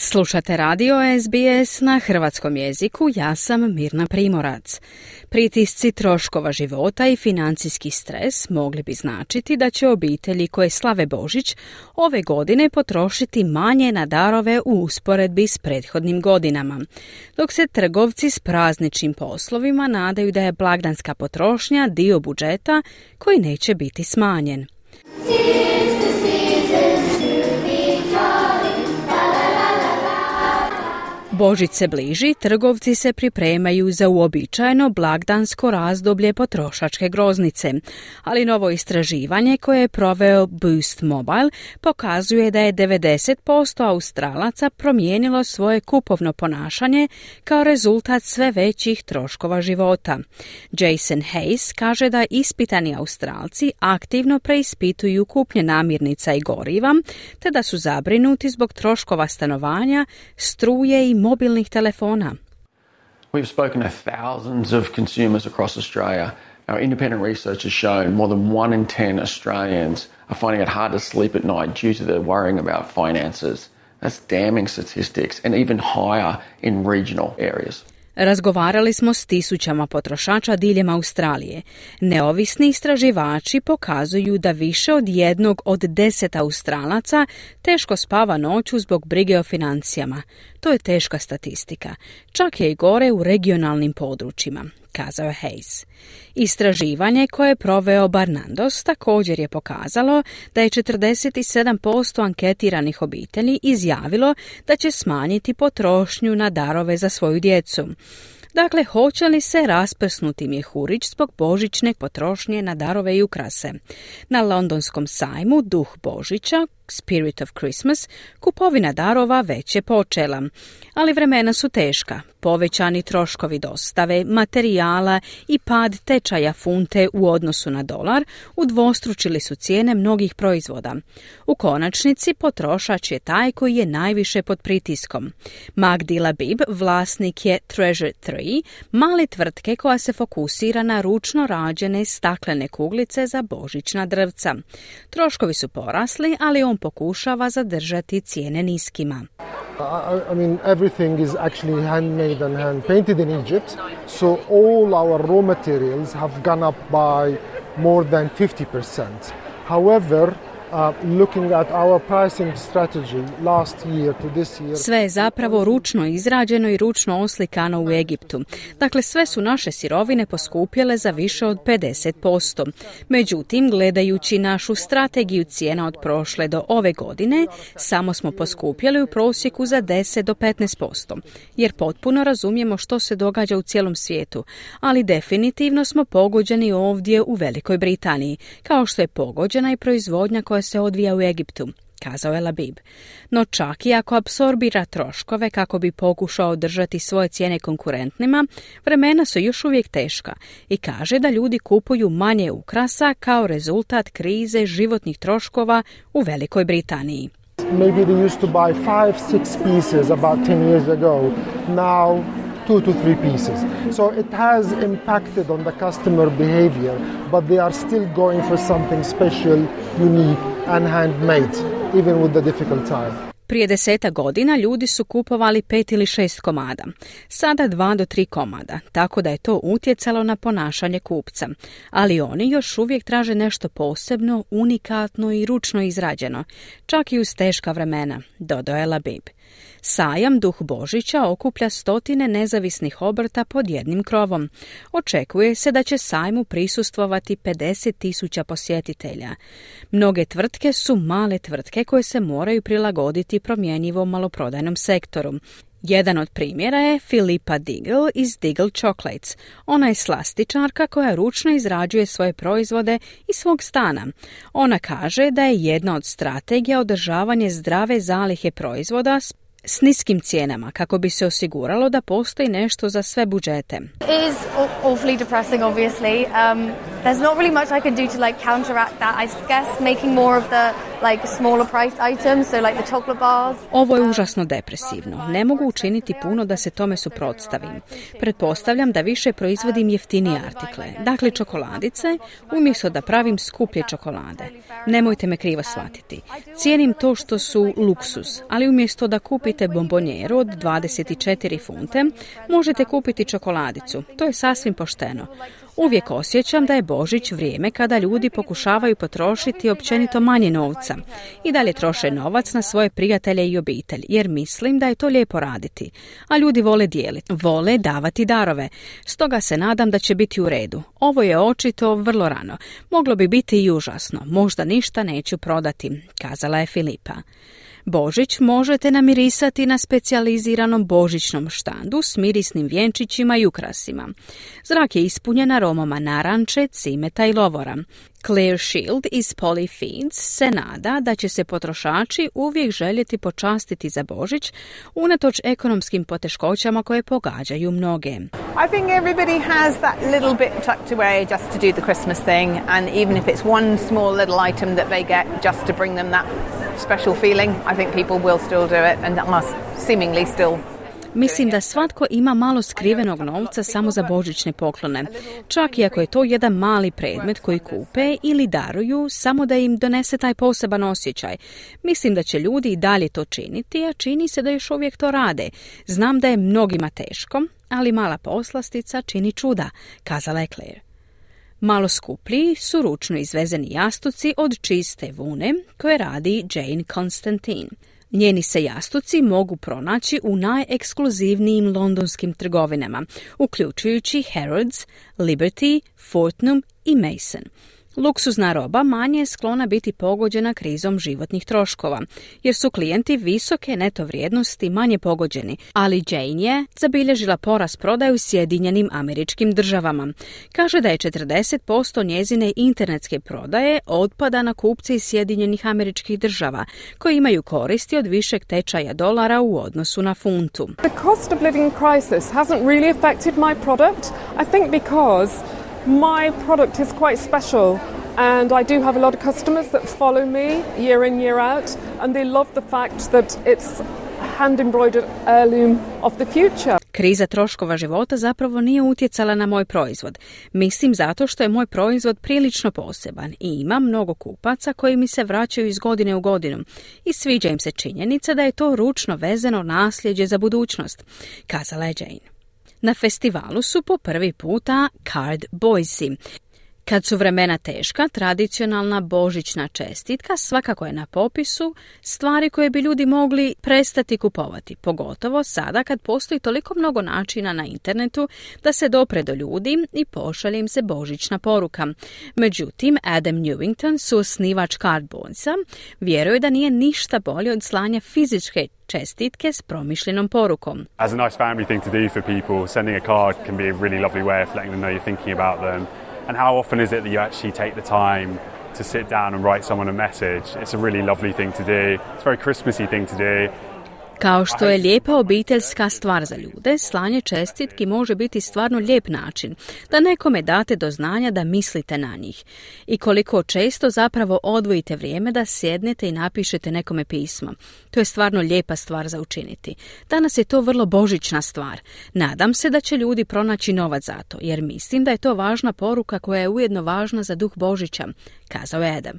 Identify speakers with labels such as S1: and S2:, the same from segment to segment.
S1: Slušate radio SBS na hrvatskom jeziku, ja sam Mirna Primorac. Pritisci troškova života i financijski stres mogli bi značiti da će obitelji koje slave Božić ove godine potrošiti manje na darove u usporedbi s prethodnim godinama, dok se trgovci s prazničnim poslovima nadaju da je blagdanska potrošnja dio budžeta koji neće biti smanjen. Božić se bliži, trgovci se pripremaju za uobičajeno blagdansko razdoblje potrošačke groznice, ali novo istraživanje koje je proveo Boost Mobile pokazuje da je 90% Australaca promijenilo svoje kupovno ponašanje kao rezultat sve većih troškova života. Jason Hayes kaže da ispitani Australci aktivno preispituju kupnje namirnica i goriva, te da su zabrinuti zbog troškova stanovanja, struje i mobilnih telefona.
S2: We've spoken to thousands of consumers across Australia. Our independent research has shown more than one in 10 Australians are finding it hard to sleep at night due to their worrying about finances. That's damning statistics and even higher in regional areas.
S1: Razgovarali smo s tisućama potrošača diljem Australije. Neovisni istraživači pokazuju da više od jednog od deset Australaca teško spava noću zbog brige o financijama. To je teška statistika. Čak je i gore u regionalnim područjima, kazao je Hayes. Istraživanje koje je proveo Barnandos također je pokazalo da je 47% anketiranih obitelji izjavilo da će smanjiti potrošnju na darove za svoju djecu. Dakle, hoće li se rasprsnuti mjehurić zbog božićne potrošnje na darove i ukrase? Na londonskom sajmu Duh Božića Spirit of Christmas, kupovina darova već je počela. Ali vremena su teška, povećani troškovi dostave, materijala i pad tečaja funte u odnosu na dolar udvostručili su cijene mnogih proizvoda. U konačnici potrošač je taj koji je najviše pod pritiskom. Magdi Labib, vlasnik je Treasure 3, male tvrtke koja se fokusira na ručno rađene staklene kuglice za božićna drvca. Troškovi su porasli, ali on pokušava zadržati cijene niskima.
S3: I mean, everything is actually handmade and hand painted in Egypt, so all our raw materials have gone up by more than 50%. However,
S1: sve je zapravo ručno izrađeno i ručno oslikano u Egiptu. Dakle, sve su naše sirovine poskupjele za više od 50%. Međutim, gledajući našu strategiju cijena od prošle do ove godine, samo smo poskupjeli u prosjeku za 10 do 15%, jer potpuno razumijemo što se događa u cijelom svijetu, ali definitivno smo pogođeni ovdje u Velikoj Britaniji, kao što je pogođena i proizvodnja koja se odvija u Egiptu, kazao je Labib. No čak i ako apsorbira troškove kako bi pokušao držati svoje cijene konkurentnima, vremena su još uvijek teška i kaže da ljudi kupuju manje ukrasa kao rezultat krize životnih troškova u Velikoj Britaniji.
S3: Maybe they used to buy five, six pieces about 10 years ago. Now two to three pieces. So it has impacted on the customer behavior, but they are still going for something special, unique, and handmade, even with the difficult time.
S1: Prije deseta godina ljudi su kupovali pet ili šest komada, sada dva do tri komada, tako da je to utjecalo na ponašanje kupca. Ali oni još uvijek traže nešto posebno, unikatno i ručno izrađeno, čak i uz teška vremena, dodao je Labib. Sajam Duh Božića okuplja stotine nezavisnih obrta pod jednim krovom. Očekuje se da će sajmu prisustvovati 50 tisuća posjetitelja. Mnoge tvrtke su male tvrtke koje se moraju prilagoditi promjenjivom maloprodajnom sektoru. Jedan od primjera je Filipa Diggle iz Diggle Chocolates. Ona je slastičarka koja ručno izrađuje svoje proizvode iz svog stana. Ona kaže da je jedna od strategija održavanje zdrave zalihe proizvoda s niskim cijenama kako bi se osiguralo da postoji nešto za sve budžete.
S4: Is awfully depressing obviously. Um, there's not really much I can do to like counteract that. I guess making more of the like smaller price items, so like the chocolate bars.
S1: Ovo je užasno depresivno. Ne mogu učiniti puno da se tome suprotstavim. Pretpostavljam da više proizvodim jeftinije artikle, dakle čokoladice, umjesto da pravim skuplje čokolade. Nemojte me krivo shvatiti. Cijenim to što su luksus, ali umjesto da kupite bombonjeru od 24 funte, možete kupiti čokoladicu. To je sasvim pošteno. Uvijek osjećam da je Božić vrijeme kada ljudi pokušavaju potrošiti općenito manje novca i dalje troše novac na svoje prijatelje i obitelj, jer mislim da je to lijepo raditi. A ljudi vole dijeliti, vole davati darove. Stoga se nadam da će biti u redu. Ovo je očito vrlo rano. Moglo bi biti i užasno. Možda ništa neću prodati, kazala je Filipa. Božić možete namirisati na specijaliziranom božićnom štandu s mirisnim vjenčićima i ukrasima. Zrak je ispunjen aromama naranče, cimeta i lovora. Clear Shield iz Polyfeeds se nada da će se potrošači uvijek željeti počastiti za Božić unatoč ekonomskim poteškoćama koje pogađaju mnoge.
S5: I think everybody has that little bit tucked away just to do the Christmas thing and even if it's one small little item that they get just to bring them that special feeling, I think people will still do it and are seemingly still
S1: Mislim da svatko ima malo skrivenog novca samo za božićne poklone, čak i ako je to jedan mali predmet koji kupe ili daruju samo da im donese taj poseban osjećaj. Mislim da će ljudi i dalje to činiti, a čini se da još uvijek to rade. Znam da je mnogima teško, ali mala poslastica čini čuda, kazala je Claire. Malo skuplji su ručno izvezeni jastuci od čiste vune koje radi Jane Constantine. Njeni se jastuci mogu pronaći u najekskluzivnijim londonskim trgovinama, uključujući Harrods, Liberty, Fortnum i Mason. Luksuzna roba manje je sklona biti pogođena krizom životnih troškova, jer su klijenti visoke neto vrijednosti manje pogođeni, ali Jane je zabilježila porast prodaje u Sjedinjenim američkim državama. Kaže da je 40% njezine internetske prodaje otpada na kupce iz Sjedinjenih američkih država, koji imaju koristi od višeg tečaja dolara u odnosu na funtu.
S6: The cost of living crisis hasn't really affected my product. I think because My product is quite special and I do have a lot of customers that follow me year in, year out, and they love the fact that it's hand embroidered heirloom of the future.
S1: Kriza troškova života zapravo nije utjecala na moj proizvod. Mislim zato što je moj proizvod prilično poseban i ima mnogo kupaca koji mi se vraćaju iz godine u godinu i sviđa im se činjenica da je to ručno vezano nasljeđe za budućnost, kazala je Jane. Na festivalu su po prvi puta Card Boysi. Kad su vremena teška, tradicionalna božićna čestitka svakako je na popisu stvari koje bi ljudi mogli prestati kupovati, pogotovo sada kad postoji toliko mnogo načina na internetu da se dopre do ljudi i pošalje im se božićna poruka. Međutim, Adam Newington, suosnivač Cardboardsa, vjeruje da nije ništa bolje od slanja fizičke čestitke s promišljenom porukom.
S7: As a nice family thing to do for people, sending a card can be a really lovely way of letting them know you're thinking about them. And how often is it that you actually take the time to sit down and write someone a message? It's a really lovely thing to do. It's a very Christmassy thing to do.
S1: Kao što je lijepa obiteljska stvar za ljude, slanje čestitki može biti stvarno lijep način da nekome date do znanja da mislite na njih. I koliko često zapravo odvojite vrijeme da sjednete i napišete nekome pismo. To je stvarno lijepa stvar za učiniti. Danas je to vrlo božićna stvar. Nadam se da će ljudi pronaći novac za to, jer mislim da je to važna poruka koja je ujedno važna za duh Božića, kazao je Adam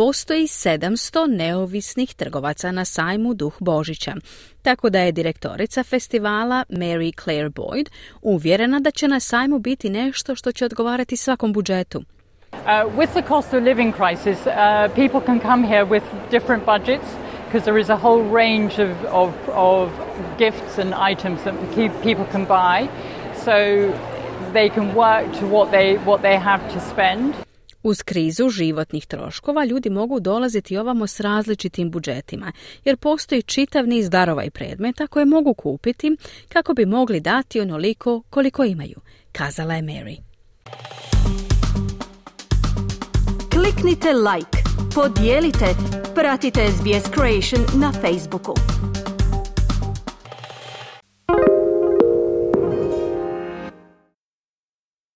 S1: postoji 700 neovisnih trgovaca na sajmu Duh Božića, tako da je direktorica festivala Mary Claire Boyd uvjerena da će na sajmu biti nešto što će odgovarati svakom budžetu.
S8: Uh, with the cost of living crisis, uh, people can come here with different budgets because there is a whole range of, of, of gifts and items that people can buy. So they can work to what they, what they have to spend.
S1: Uz krizu životnih troškova ljudi mogu dolaziti ovamo s različitim budžetima, jer postoji čitav niz darova i predmeta koje mogu kupiti kako bi mogli dati onoliko koliko imaju, kazala je Mary.
S9: Kliknite like, podijelite, pratite SBS Creation na Facebooku.